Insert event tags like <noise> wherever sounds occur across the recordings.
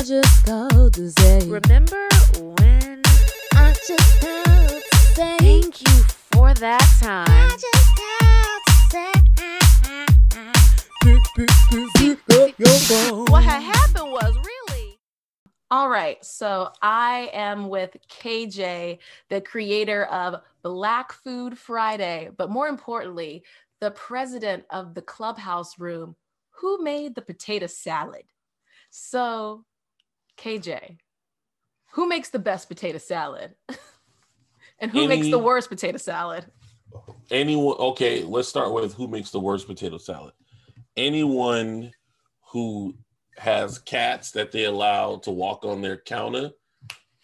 I just called to say. Remember when? I just called to say. Thank you for that time. just called to say. What had happened was really. All right, so I am with KJ, the creator of Black Food Friday, but more importantly, the president of the Clubhouse Room, who made the potato salad. So, KJ, who makes the best potato salad? <laughs> and who makes the worst potato salad? Anyone? Okay, let's start with who makes the worst potato salad. Anyone who has cats that they allow to walk on their counter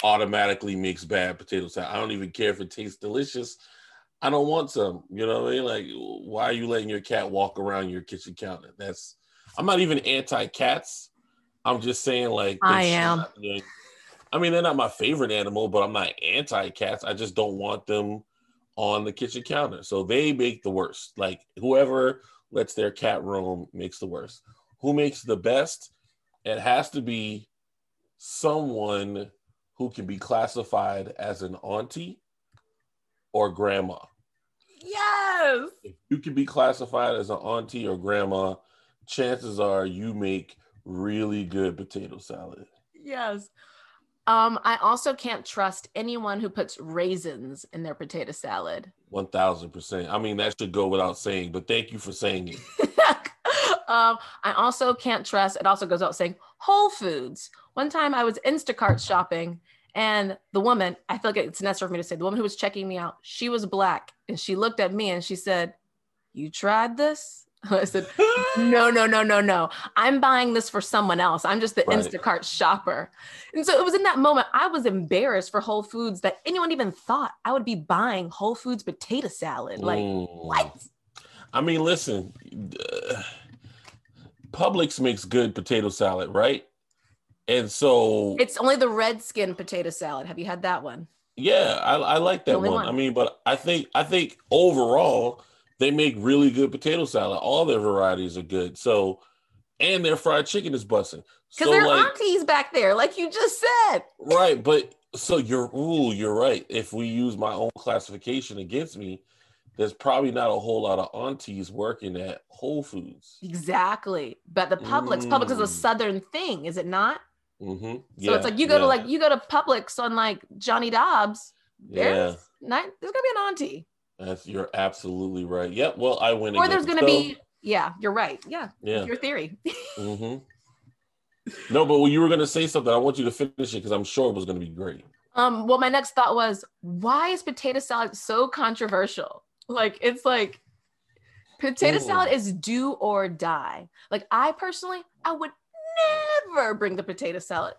automatically makes bad potato salad. I don't even care if it tastes delicious. I don't want some. You know what I mean? Like, why are you letting your cat walk around your kitchen counter? That's. I'm not even anti-cats. I'm just saying, like, I am. not I mean, they're not my favorite animal, but I'm not anti-cats. I just don't want them on the kitchen counter. So they make the worst. Like whoever lets their cat roam makes the worst. Who makes the best? It has to be someone who can be classified as an auntie or grandma. Yes. If you can be classified as an auntie or grandma, chances are you make really good potato salad. Yes. Um, I also can't trust anyone who puts raisins in their potato salad. 1000%. I mean, that should go without saying, but thank you for saying it. <laughs> um, I also can't trust, it also goes out saying Whole Foods. One time I was Instacart shopping and the woman, I feel like it's necessary for me to say, the woman who was checking me out, she was black and she looked at me and she said, You tried this? <laughs> I said, No, no, no, no, no. I'm buying this for someone else. I'm just the Right. Instacart shopper. And so it was in that moment I was embarrassed for Whole Foods that anyone even thought I would be buying Whole Foods potato salad. Like, Mm. what? I mean, listen, uh, Publix makes good potato salad, right? And so, It's only the red skin potato salad. Have you had that one? yeah, I, I like that one. one. I mean, but I think I think overall they make really good potato salad. All their varieties are good. So, and their fried chicken is busting. Because So, they're like, aunties back there, like you just said. right, but so you're ooh, you're right. If we use my own classification against me, there's probably not a whole lot of aunties working at Whole Foods. Exactly. But the Publix, Publix is a Mm. southern thing, is it not? Mm-hmm. So it's like you go to like you go to Publix on like Johnnie Dodds. There's not there's gonna be an auntie. That's you're absolutely right. Yeah. Well, I win. Or there's gonna be yeah, you're right. Yeah. Yeah. Your theory. hmm <laughs> No, but when you were gonna say something, I want you to finish it because I'm sure it was gonna be great. Um, well, my next thought was, why is potato salad so controversial? Like, it's like potato Ooh. salad is do or die. Like, I personally, I would never bring the potato salad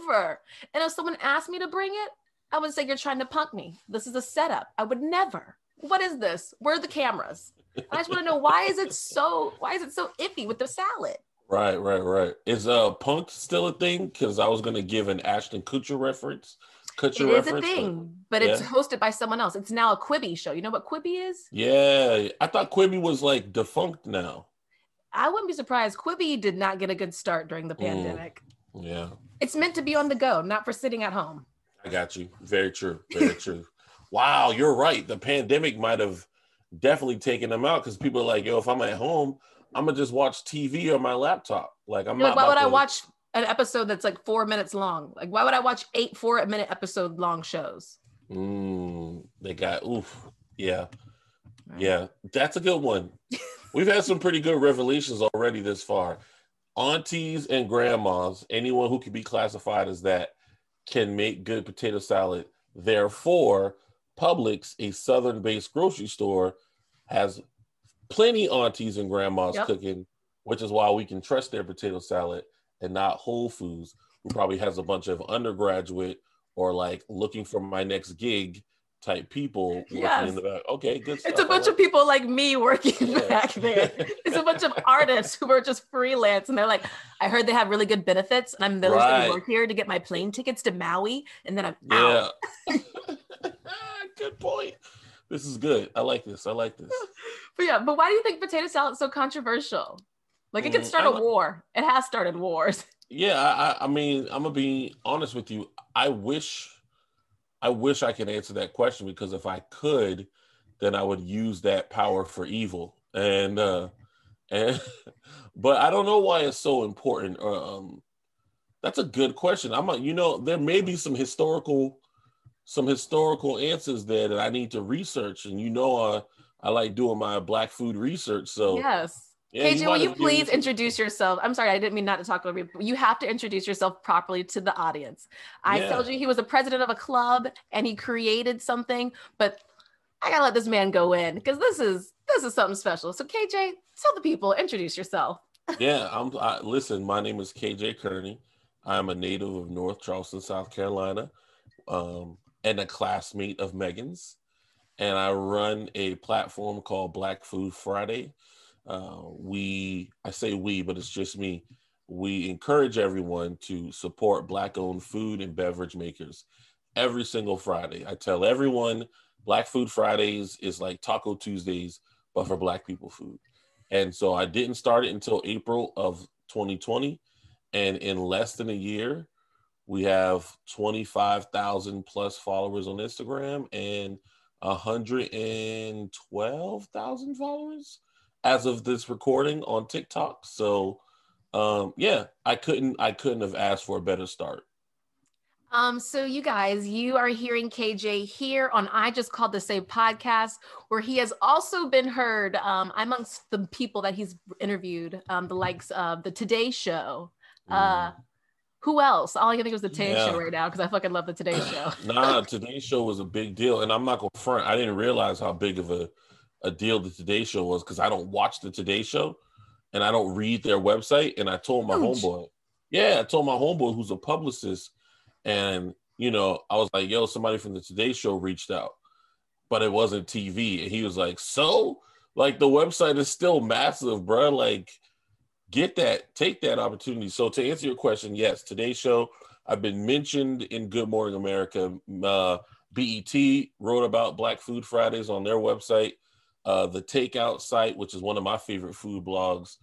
ever. And if someone asked me to bring it, I would say, You're trying to punk me. This is a setup. I would never. What is this? Where are the cameras? I just want to know why is it so why is it so iffy with the salad? Right, right, right. Is uh punk still a thing? Because I was gonna give an Ashton Kutcher reference. Kutcher It is a reference. but- thing, but it's yeah. hosted by someone else. It's now a Quibi show. You know what Quibi is? Yeah, I thought Quibi was like defunct now. I wouldn't be surprised. Quibi did not get a good start during the Mm. pandemic. Yeah, It's meant to be on the go, not for sitting at home. I got you. Very true. Very <laughs> true. Wow, you're right. The pandemic might have definitely taken them out because people are like, yo, if I'm at home, I'm gonna just watch TV on my laptop. Like I'm You're not. like, why would I watch an episode that's like four minutes long? Like, why would I watch eight four minute episode long shows? Mm, they got oof. Yeah, Right. yeah. That's a good one. <laughs> We've had some pretty good revelations already this far. Aunties and grandmas, anyone who can be classified as that, can make good potato salad. Therefore, Publix, a southern-based grocery store, has plenty aunties and grandmas Yep. cooking, which is why we can trust their potato salad and not Whole Foods, who probably has a bunch of undergraduate or like looking for my next gig type people working Yes. in the back. Okay, good stuff. It's a bunch like of people like me working Yeah. back there. It's a bunch of <laughs> artists who are just freelance, and they're like, "I heard they have really good benefits, and I'm literally Right. gonna work here to get my plane tickets to Maui, and then I'm out." <laughs> Good point. This is good. I like this. I like this. <laughs> But yeah, but why do you think potato salad is so controversial? Like it could Mm, start I a war. It has started wars. Yeah, I, I- I mean, I'm gonna be honest with you. I wish, I wish I could answer that question because if I could, then I would use that power for evil. And uh, and <laughs> but I don't know why it's so important. Um, that's a good question. I'm, a, you know, there may be some historical, some historical answers there that I need to research. And you know, uh, I like doing my black food research. So yes. Yeah, KJ, will you please some- introduce yourself? I'm sorry, I didn't mean not to talk over you. but You have to introduce yourself properly to the audience. I Yeah. told you he was a president of a club and he created something, but I gotta let this man go in because this is this is something special. So KJ, tell the people, introduce yourself. <laughs> yeah, I'm. I, listen, my name is KJ Kearney. I'm a native of North Charleston, South Carolina, um, and a classmate of Megan's. And I run a platform called Black Food Friday. Uh, we, I say we, but it's just me. We encourage everyone to support Black-owned food and beverage makers every single Friday. I tell everyone Black Food Fridays is like Taco Tuesdays, but for Black people food. And so I didn't start it until April of 2020. And in less than a year, we have 25,000 plus followers on Instagram and 112,000 followers as of this recording on TikTok. So um yeah, I couldn't I couldn't have asked for a better start. Um, so you guys, you are hearing KJ here on I Just Called to Say podcast, where he has also been heard um, amongst the people that he's interviewed, um, the likes of the Today Show. Uh, who else? All I can think is the Today Yeah. Show right now because I fucking love the Today <laughs> Show. nah, today's show was a big deal, and I'm not gonna front. I didn't realize how big of a, a deal the Today Show was because I don't watch the Today Show, and I don't read their website. And I told my Huge. homeboy, yeah, I told my homeboy who's a publicist, and you know, I was like, yo, somebody from the Today Show reached out, but it wasn't TV, and he was like, so, like the website is still massive, bruh. Like, get that, take that opportunity. So to answer your question, yes, Today Show. I've been mentioned in Good Morning America. Uh, BET wrote about Black Food Fridays on their website. Uh, the Takeout site, which is one of my favorite food blogs.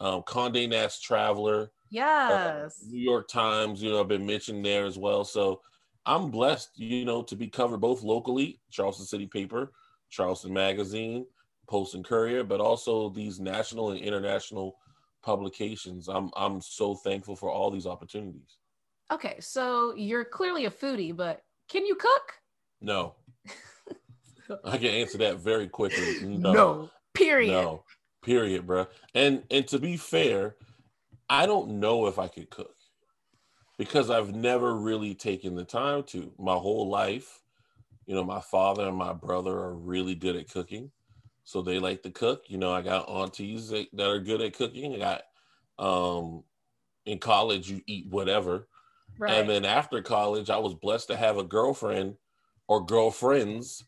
Um, Condé Nast Traveler, uh, Yes. New York Times, you know, I've been mentioned there as well. So I'm blessed, you know, to be covered both locally, Charleston City Paper, Charleston Magazine, Post and Courier, but also these national and international publications. I'm I'm so thankful for all these opportunities. Okay, so you're clearly a foodie, but can you cook? No. <laughs> I can answer that very quickly. No. Period. No. Period, bro. And and to be fair, I don't know if I could cook because I've never really taken the time to. My whole life, you know, my father and my brother are really good at cooking. So they like to cook. You know, I got aunties that, that are good at cooking. I got um in college you eat whatever. Right. And then after college, I was blessed to have a girlfriend or girlfriends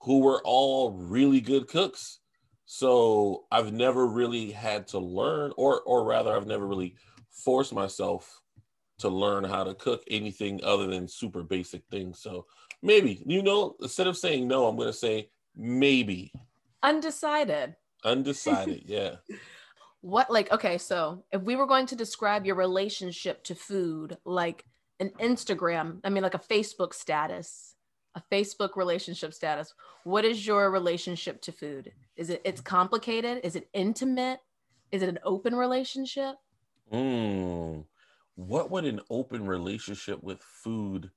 who were all really good cooks. So I've never really had to learn, or or rather, I've never really forced myself to learn how to cook anything other than super basic things. So maybe, you know, instead of saying no, I'm gonna say maybe. Undecided. Undecided, <laughs> yeah. What like okay, so if we were going to describe your relationship to food like an Instagram, I mean like a Facebook status, a Facebook relationship status, what is your relationship to food? Is it it's complicated? Is it intimate? Is it an open relationship? Mm, what would an open relationship with food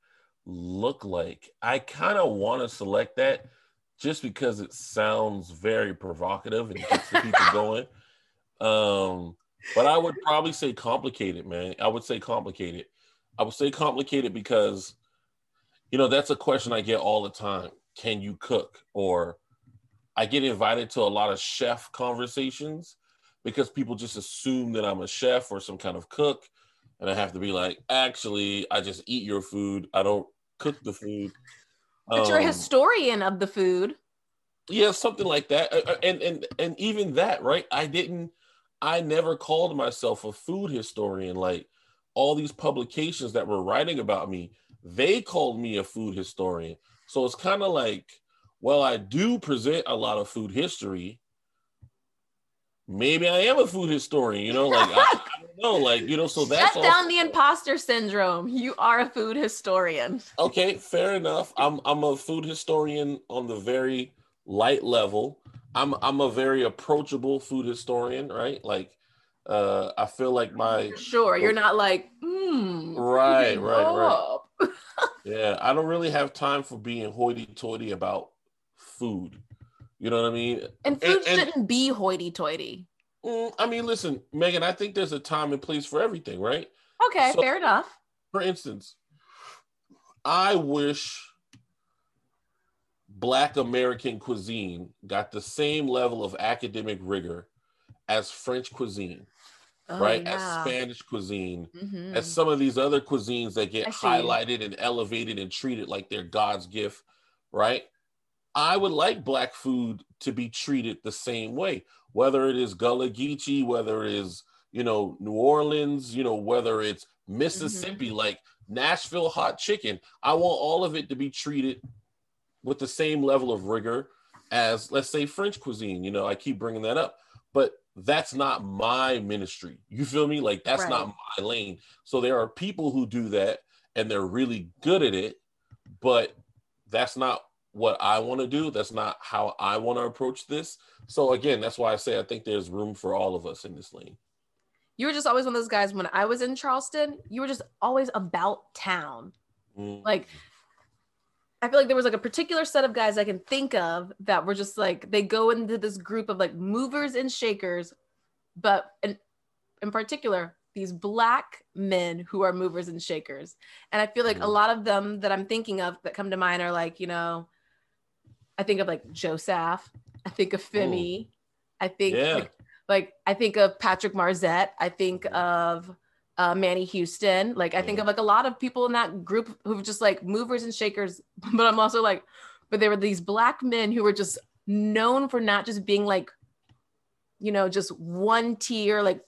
look like? I kind of want to select that just because it sounds very provocative and gets the people <laughs> going. Um, but I would probably say complicated, man. I would say complicated. I would say complicated because, you know, that's a question I get all the time. Can you cook? Or I get invited to a lot of chef conversations because people just assume that I'm a chef or some kind of cook. And I have to be like, actually, I just eat your food. I don't cook the food. But you're a Um, historian of the food. yeah, something like that. Uh, uh, And and and even that, right? I didn't I never called myself a food historian. Like all these publications that were writing about me, they called me a food historian. So it's kind of like, well, I do present a lot of food history, maybe I am a food historian. You know, like I, I <laughs> don't know, like you know. So that's Shut down also- the imposter syndrome. You are a food historian. Okay, fair enough. I'm I'm a food historian on the very light level. I'm I'm a very approachable food historian, right? Like uh I feel like my Sure, you're not like, hmm. Right, right, right. Yeah, I don't really have time for being hoity-toity about food. You know what I mean? And food And- and- shouldn't be hoity-toity. Mm, I mean, listen, Megan, I think there's a time and place for everything, right? Okay, So- fair enough. For instance, I wish Black American cuisine got the same level of academic rigor as French cuisine, Oh, right? yeah. As Spanish cuisine, Mhm. as some of these other cuisines that get highlighted and elevated and treated like they're God's gift, right? I would like black food to be treated the same way, whether it is Gullah Geechee, whether it is, you know, New Orleans, you know, whether it's Mississippi, Mm-hmm. like Nashville hot chicken. I want all of it to be treated with the same level of rigor as, let's say, French cuisine. You know, I keep bringing that up, but that's not my ministry. You feel me? Like, that's Right. not my lane. So there are people who do that and they're really good at it, but that's not what I want to do. That's not how I want to approach this. So again, that's why I say I think there's room for all of us in this lane. You were just always one of those guys when I was in Charleston, you were just always about town. Mm. Like I feel like there was like a particular set of guys I can think of that were just like they go into this group of like movers and shakers, but in, in particular, these black men who are movers and shakers. And I feel like a Mhm. lot of them that I'm thinking of that come to mind are like, you know, I think of like Joseph, I think of Femi, I think Yeah. like, like I think of Patrick Marzette, I think of uh, Manny Houston. Like I think of like a lot of people in that group who've just like movers and shakers. <laughs> But I'm also like, but there were these black men who were just known for not just being like, you know, just one tier, like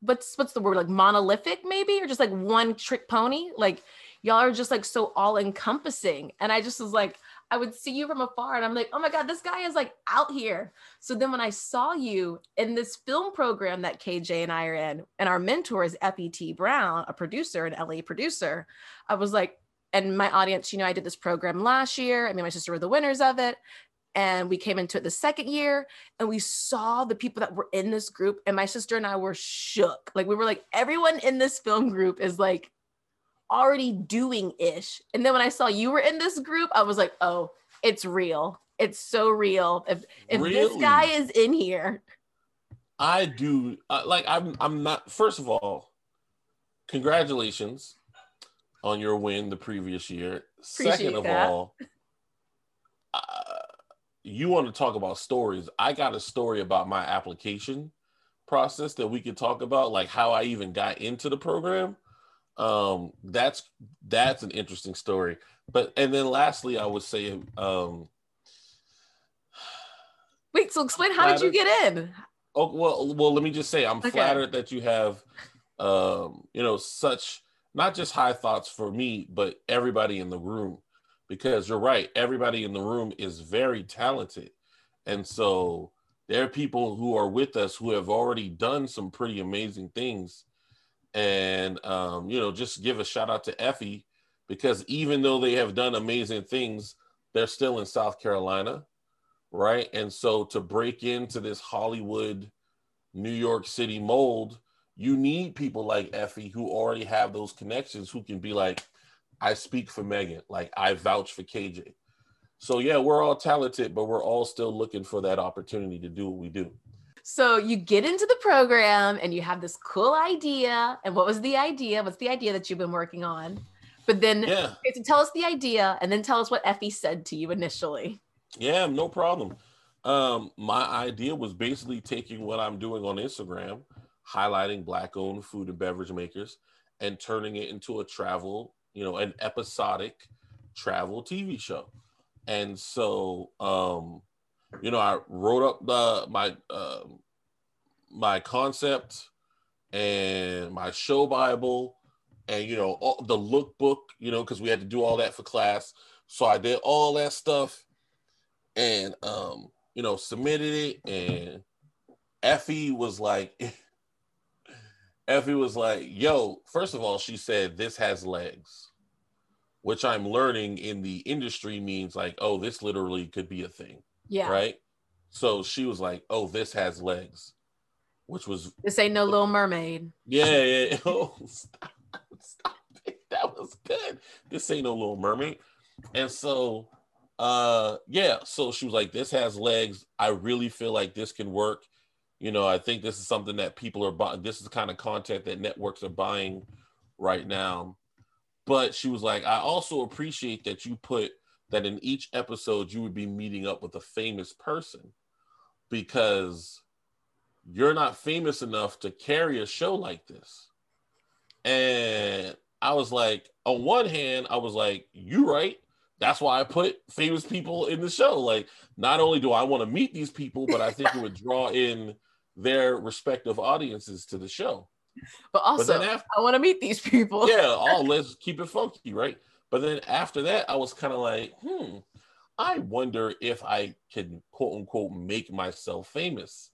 what's what's the word, like monolithic maybe, or just like one trick pony. Like y'all are just like so all encompassing. And I just was like, I would see you from afar and I'm like, oh my God, this guy is like out here. So then when I saw you in this film program that KJ and I are in, and our mentor is Effie T. Brown, a producer, an LA producer, I was like, and my audience, you know, I did this program last year. I mean, my sister were the winners of it. And we came into it the second year and we saw the people that were in this group. And my sister and I were shook. Like, we were like, everyone in this film group is like already doing ish. And then when I saw you were in this group, I was like, oh, it's real. It's so real. If if this guy is in here, I do uh, like I'm I'm not first of all, congratulations on your win the previous year. Second of that. all, uh, you want to talk about stories. I got a story about my application process that we could talk about like how I even got into the program. Um that's that's an interesting story. But and then lastly I would say um wait, so explain how did you get in? Oh well, well. Let me just say, I'm Okay. flattered that you have, um, you know, such not just high thoughts for me, but everybody in the room, because you're right. Everybody in the room is very talented, and so there are people who are with us who have already done some pretty amazing things, and um, you know, just give a shout out to Effie because even though they have done amazing things, they're still in South Carolina right? And so to break into this Hollywood, New York City mold, you need people like Effie who already have those connections who can be like, I speak for Megan, like I vouch for KJ. So yeah, we're all talented, but we're all still looking for that opportunity to do what we do. So you get into the program and you have this cool idea. And what was the idea? What's the idea that you've been working on? But then Yeah, okay, so tell us the idea and then tell us what Effie said to you initially. yeah, no problem. Um, my idea was basically taking what I'm doing on Instagram, highlighting black-owned food and beverage makers, and turning it into a travel, you know, an episodic travel TV show. And so, um, you know, I wrote up the my um my concept and my show bible, and you know, all, the lookbook, you know, because we had to do all that for class. So I did all that stuff, and um, you know, submitted it, and Effie was like, <laughs> Effie was like, yo, first of all, she said, this has legs, which I'm learning in the industry means like, oh, this literally could be a thing, Yeah. right? So she was like, oh, this has legs, which was, This ain't no Little Mermaid. yeah, yeah. <laughs> Oh, stop, stop it. That was good. This ain't no little mermaid. And so, uh, yeah, so she was like, this has legs. I really feel like this can work. You know, I think this is something that people are buying. This is the kind of content that networks are buying right now. But she was like, I also appreciate that you put that in each episode you would be meeting up with a famous person because you're not famous enough to carry a show like this. And I was like, on one hand, I was like, "You're right. That's why I put famous people in the show. Like, not only do I want to meet these people, but I think it would draw in their respective audiences to the show. But also, then after- I want to meet these people. Yeah, all let's keep it funky, right? But then after that, I was kind of like, hmm, I wonder if I can quote unquote make myself famous.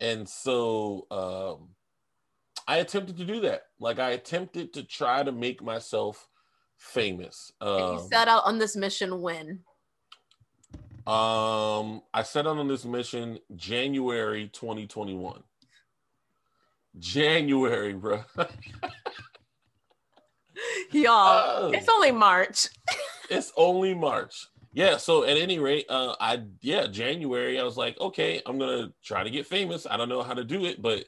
And so um, I attempted to do that. Like I attempted to try to make myself famous. Um, you set out on this mission when? um, I set out on this mission January 2021. January, bro. <laughs> <laughs> Y'all, Oh. it's only March. <laughs> it's only March. Yeah, so at any rate, uh I yeah, January, I was like, okay, I'm gonna try to get famous. I don't know how to do it, but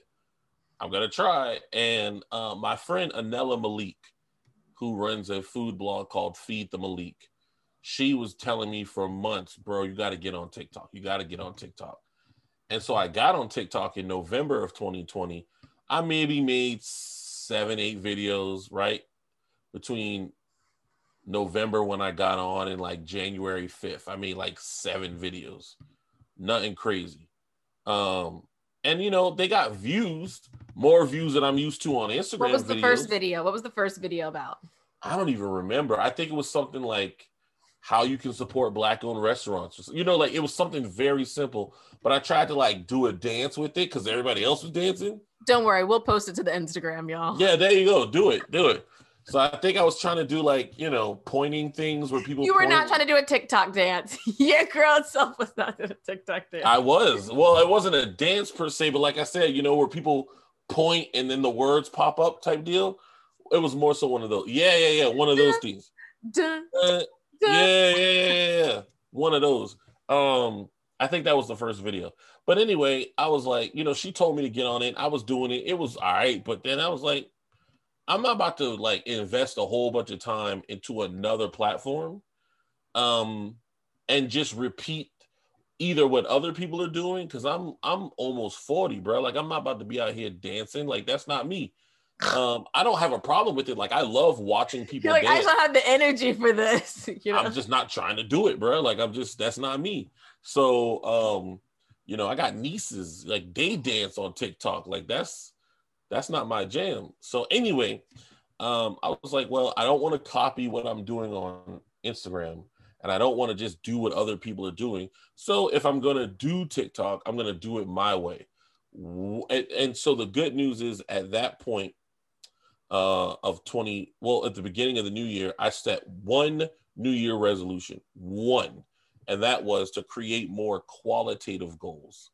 I'm gonna try. And uh, my friend Anela Malik, who runs a food blog called Feed the Malik, she was telling me for months, bro, you gotta get on TikTok. You gotta get on TikTok. And so I got on TikTok in November of 2020. I maybe made seven, eight videos, right? Between November when I got on and like January 5th. I made like seven videos. Nothing crazy. Um, and you know, they got views, more views than I'm used to on Instagram. What was the first video? What was the first video about? I don't even remember. I think it was something like how you can support black owned restaurants. You know, like it was something very simple, but I tried to like do a dance with it because everybody else was dancing. Don't worry, we'll post it to the Instagram, y'all. Yeah, there you go. Do it. Do it. So I think I was trying to do like, you know, pointing things where people You were point. not trying to do a TikTok dance. <laughs> Your girl itself was not doing a TikTok dance. I was. Well, it wasn't a dance per se, but like I said, you know, where people point and then the words pop up type deal. It was more so one of those. Yeah, yeah, yeah. One of those things. Dun, Uh, dun. yeah, yeah, yeah, yeah. One of those. Um, I think that was the first video. But anyway, I was like, you know, she told me to get on it. I was doing it. It was all right, but then I was like, I'm not about to like invest a whole bunch of time into another platform, um, and just repeat either what other people are doing because I'm I'm almost 40, bro. Like I'm not about to be out here dancing. Like that's not me. Um, I don't have a problem with it. Like I love watching <laughs> people You're like, I dance. just don't have the energy for this. <laughs> You know? I'm just not trying to do it, bro. Like I'm just that's not me. So um, you know, I got nieces like they dance on TikTok. Like that's that's not my jam. So anyway, um, I was like, well, I don't want to copy what I'm doing on Instagram, and I don't want to just do what other people are doing. So if I'm gonna do TikTok, I'm gonna do it my way. And, and so the good news is at that point uh, of 20, well, at the beginning of the new year, I set one New Year resolution, one, and that was to create more qualitative goals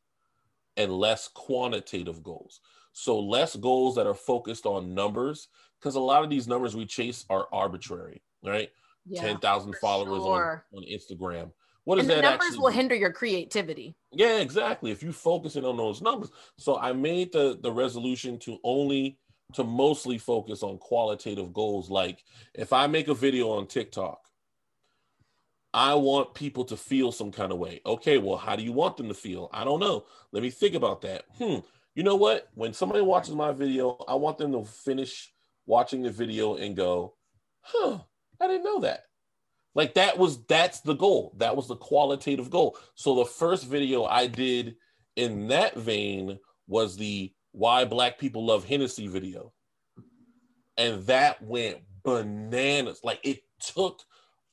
and less quantitative goals. So less goals that are focused on numbers, because a lot of these numbers we chase are arbitrary, right? Yeah, 10,000 followers sure. on, on Instagram. What and the that numbers actually will hinder your creativity. Yeah, exactly. If you focus in on those numbers. So I made the the resolution to only to mostly focus on qualitative goals. Like if I make a video on TikTok, I want people to feel some kind of way. Okay, well, how do you want them to feel? I don't know. Let me think about that. Hmm. You know what? When somebody watches my video, I want them to finish watching the video and go, huh, I didn't know that. Like that was that's the goal. That was the qualitative goal. So the first video I did in that vein was the why black people love Hennessy video. And that went bananas. Like it took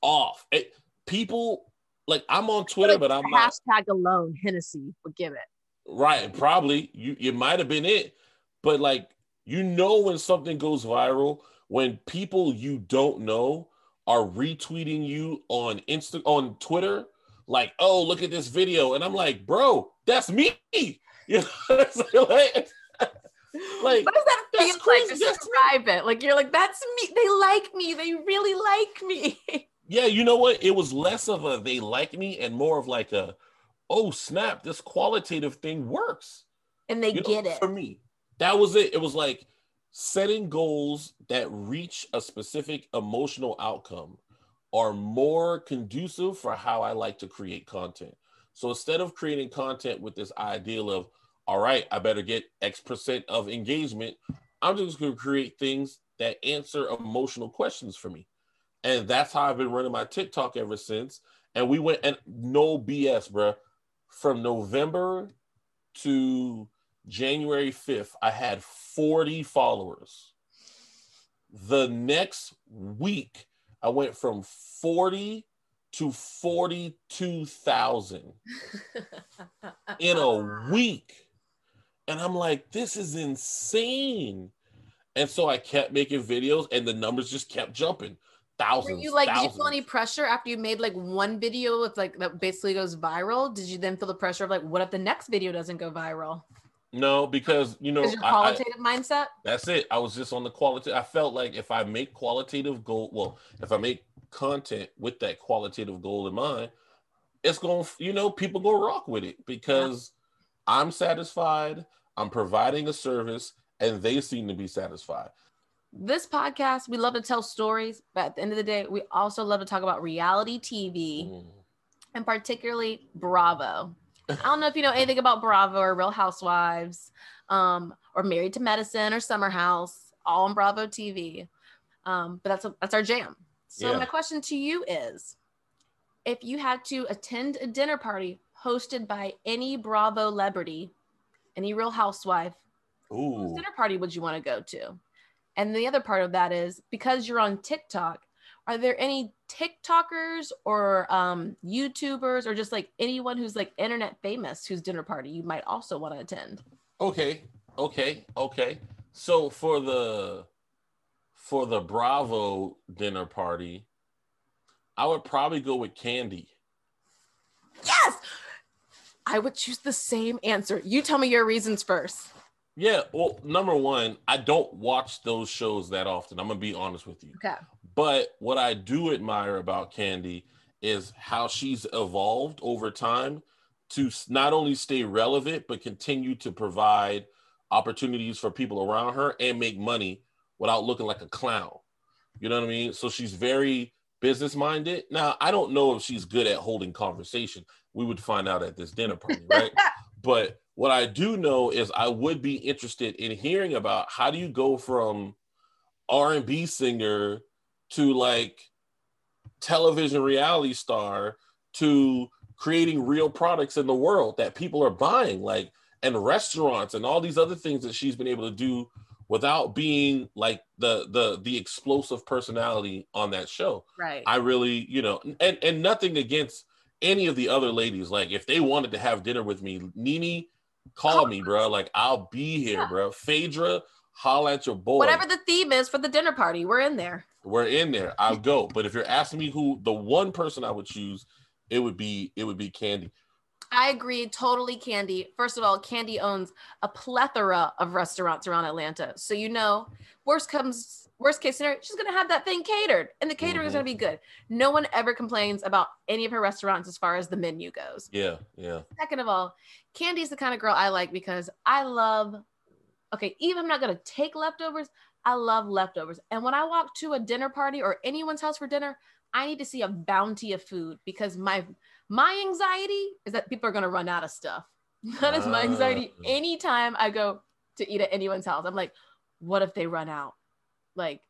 off. It, people like I'm on Twitter, but I'm not Hashtag alone, Hennessy Forgive give it. Right, probably you it might have been it, but like you know when something goes viral when people you don't know are retweeting you on Insta on Twitter, like, oh look at this video, and I'm like, bro, that's me. <laughs> You know, like, <laughs> like what does that feel like? That's Describe it. Like you're like, that's me. They like me. They really like me. <laughs> yeah, you know what? It was less of a they like me and more of like a, oh snap, this qualitative thing works. and they You know, get it. for me. That was it. It was like setting goals that reach a specific emotional outcome are more conducive for how I like to create content. So instead of creating content with this ideal of, all right, I better get X percent of engagement, I'm just going to create things that answer emotional questions for me. And that's how I've been running my TikTok ever since. And we went, and no BS, bruh. From November to January 5th, I had 40 followers. The next week, I went from 40 to 42,000 <laughs> in a week. And I'm like, this is insane. And so I kept making videos and the numbers just kept jumping. Were you like, did you feel any pressure after you made like one video with like that basically goes viral? Did you then feel the pressure of like, what if the next video doesn't go viral? No, because you know, your I- I- qualitative mindset? That's it. I was just on the quality. I felt like if I make qualitative goal, well, if I make content with that qualitative goal in mind, it's going, to you know, people go rock with it because I'm satisfied. I'm providing a service, and they seem to be satisfied. This podcast, we love to tell stories, but at the end of the day, we also love to talk about reality TV Mm. and particularly Bravo. I don't know if you know anything about Bravo or Real Housewives, um, or Married to Medicine or Summer House, all on Bravo TV. Um, but that's that's our jam. So Yeah. my question to you is, if you had to attend a dinner party hosted by any Bravo celebrity, any Real Housewife, whose dinner party would you want to go to? And the other part of that is because you're on TikTok, are there any TikTokers or um, YouTubers or just like anyone who's like internet famous whose dinner party you might also want to attend? okay, okay, okay. So for the for the Bravo dinner party, I would probably go with Kandi. Yes, I would choose the same answer. You tell me your reasons first. Yeah, well, number one, I don't watch those shows that often. I'm gonna be honest with you. Okay. But what I do admire about Kandi is how she's evolved over time to not only stay relevant, but continue to provide opportunities for people around her and make money without looking like a clown. You know what I mean? So she's very business minded. Now, I don't know if she's good at holding conversation. We would find out at this dinner party, right? <laughs> but what I do know is I would be interested in hearing about how do you go from R&B singer to like television reality star to creating real products in the world that people are buying like and restaurants and all these other things that she's been able to do without being like the the the explosive personality on that show Right. I really, you know, and and nothing against any of the other ladies. Like if they wanted to have dinner with me, NeNe, call me, bro. Like I'll be here, Yeah. bro. Phaedra, holla at your boy. Whatever the theme is for the dinner party, we're in there. We're in there. I'll go. But if you're asking me who the one person I would choose, it would be it would be Kandi. I agree totally, Kandi. First of all, Kandi owns a plethora of restaurants around Atlanta. So you know, worst comes worst case scenario, she's gonna have that thing catered, and the catering is Mhm. gonna be good. No one ever complains about any of her restaurants as far as the menu goes. Yeah, yeah. Second of all, Kandi's the kind of girl I like because I love. Okay, even I'm not gonna take leftovers, I love leftovers. And when I walk to a dinner party or anyone's house for dinner, I need to see a bounty of food because my my anxiety is that people are gonna run out of stuff. <laughs> That is my anxiety. Ah. Anytime I go to eat at anyone's house, I'm like, what if they run out? Like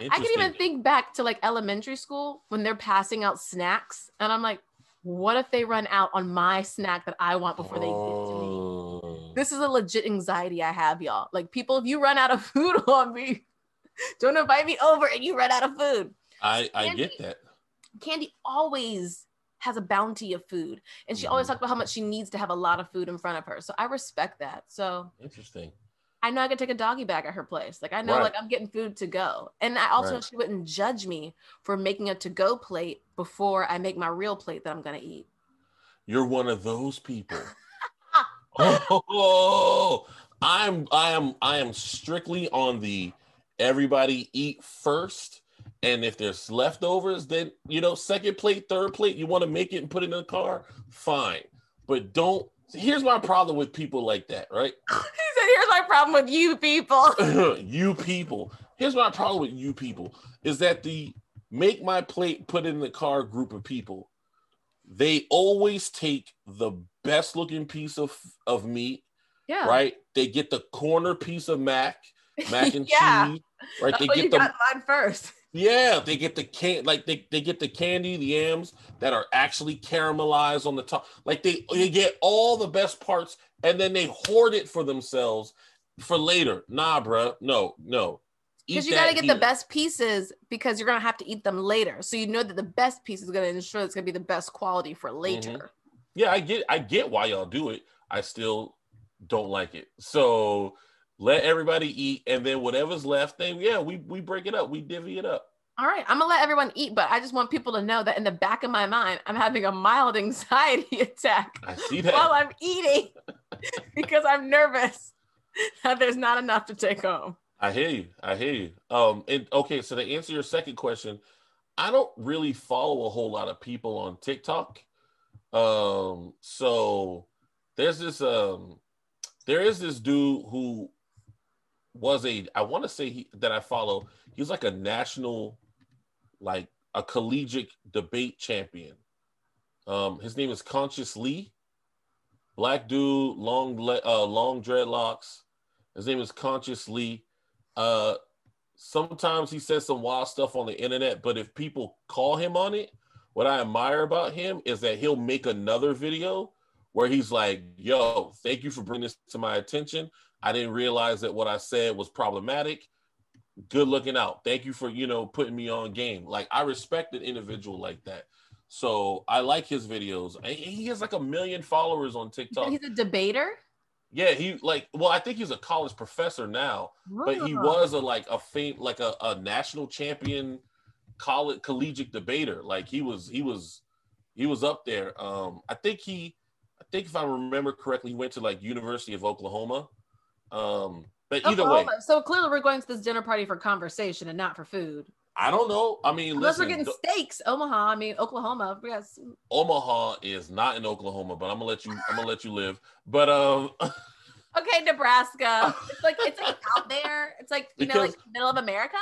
I can even think back to like elementary school when they're passing out snacks, and I'm like, what if they run out on my snack that I want before they get to me? Oh. This is a legit anxiety I have, y'all. Like, people, if you run out of <laughs> food on me, don't invite me over and you run out of food. I I Kandi- get that. Kandi always has a bounty of food, and she always Mhm. talks about how much she needs to have a lot of food in front of her. So I respect that. So Interesting. I know I could take a doggy bag at her place. Like I know Right. like I'm getting food to go. And I also Right. she wouldn't judge me for making a to-go plate before I make my real plate that I'm gonna eat. You're one of those people. <laughs> oh, I'm I am I am strictly on the everybody eat first. And if there's leftovers, then you know, second plate, third plate, you want to make it and put it in the car, fine. But don't here's my problem with people like that, right? <laughs> here's my problem with you people. <laughs> you people. Here's my problem with you people is that the make my plate, put in the car group of people, they always take the best looking piece of, of meat, Yeah. right? They get the corner piece of mac, mac and <laughs> Yeah. cheese, right? That's They oh, you get the first. Yeah, they get the can like they, they get the candy, the yams that are actually caramelized on the top. Like they they get all the best parts and then they hoard it for themselves for later. Nah, bruh. No, no. Because you got to get here. the best pieces because you're gonna have to eat them later. So you know that the best piece is gonna ensure it's gonna be the best quality for mm-hmm. later. Yeah, I get I get why y'all do it. I still don't like it. So let everybody eat and then whatever's left, then yeah, we we break it up. We divvy it up. All right, I'm gonna let everyone eat, but I just want people to know that in the back of my mind, I'm having a mild <laughs> anxiety attack I see that. while I'm eating <laughs> because I'm nervous <laughs> that there's not enough to take home. I hear you. I hear you. Um, and okay, so to answer your second question, I don't really follow a whole lot of people on TikTok. Um, so there's this um there is this dude who was a I want to say he, that I follow. He's like a national, like a collegiate debate champion. Um, his name is Conscious Lee. Black dude, long uh, long dreadlocks. His name is Conscious Lee. Uh, sometimes he says some wild stuff on the internet, but if people call him on it, what I admire about him is that he'll make another video where he's like, "Yo, thank you for bringing this to my attention. I didn't realize that what I said was problematic. Good looking out. Thank you for you know putting me on game. Like I respect an individual like that. So I like his videos. He has like a million followers on TikTok. He's a debater. Yeah, he like well, I think he's a college professor now, but he was a like a fame like a, a national champion college collegiate debater. Like he was he was he was up there. Um I think he I think if I remember correctly, he went to like University of Oklahoma. Um but either way, So clearly, we're going to this dinner party for conversation and not for food. I don't know. I mean, Unless listen, we're getting steaks, Omaha. I mean, Oklahoma. Got Omaha is not in Oklahoma, but I'm gonna let you I'm gonna let you live. But um <laughs> Okay, Nebraska. It's like it's like out <laughs> there. It's like you know, like middle of America.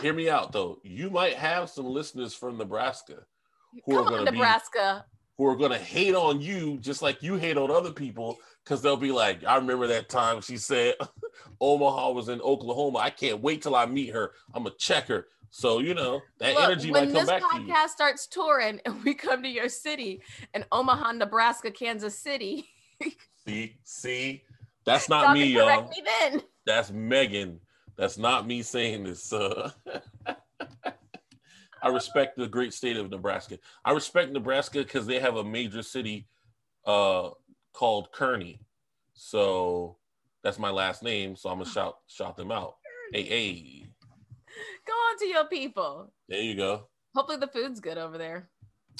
hear me out though. You might have some listeners from Nebraska <laughs> who are Come on, gonna be Nebraska. Who are going to hate on you just like you hate on other people because they'll be like, I remember that time she said <laughs> Omaha was in Oklahoma. I can't wait till I meet her. I'm going to check her. So, you know, that Look, energy might come this back to you. podcast starts touring and we come to your city and Omaha, Nebraska, Kansas City, <laughs> See, see, that's not y'all me, y'all. me then. That's Megan. That's not me saying this. Uh, <laughs> I respect the great state of Nebraska. I respect Nebraska because they have a major city uh, called Kearney. So that's my last name. So I'm gonna shout shout them out. Hey, hey, Go on to your people. there you go. Hopefully the food's good over there.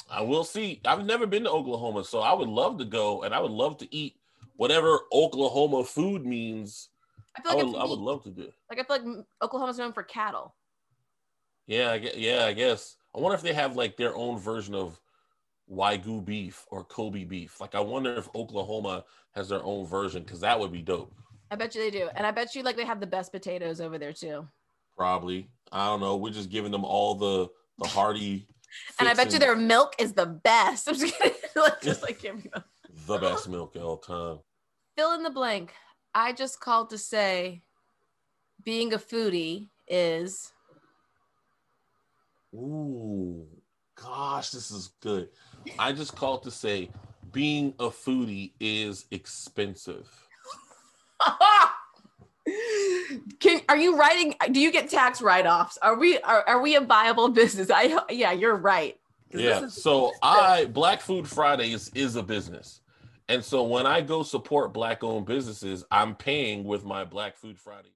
I will see. I've never been to Oklahoma, so I would love to go, and I would love to eat whatever Oklahoma food means. I feel I like would, I would love to do. like I feel like Oklahoma's known for cattle. Yeah, I guess, yeah, I guess. I wonder if they have like their own version of Wagyu beef or Kobe beef. Like, I wonder if Oklahoma has their own version because that would be dope. I bet you they do, and I bet you like they have the best potatoes over there too. Probably. I don't know. We're just giving them all the the hearty. <laughs> And I bet you their milk is the best. <laughs> I'm just kidding. <laughs> like, just like giving them. the best milk of all time. Fill in the blank. I just called to say, being a foodie is. Ooh, gosh, this is good. I just called to say, being a foodie is expensive. <laughs> Can are you writing? Do you get tax write offs? Are we are, are we a viable business? I yeah, you're right. Yeah. is- So I Black Food Fridays is a business. And so when I go support black owned businesses, I'm paying with my Black Food Friday.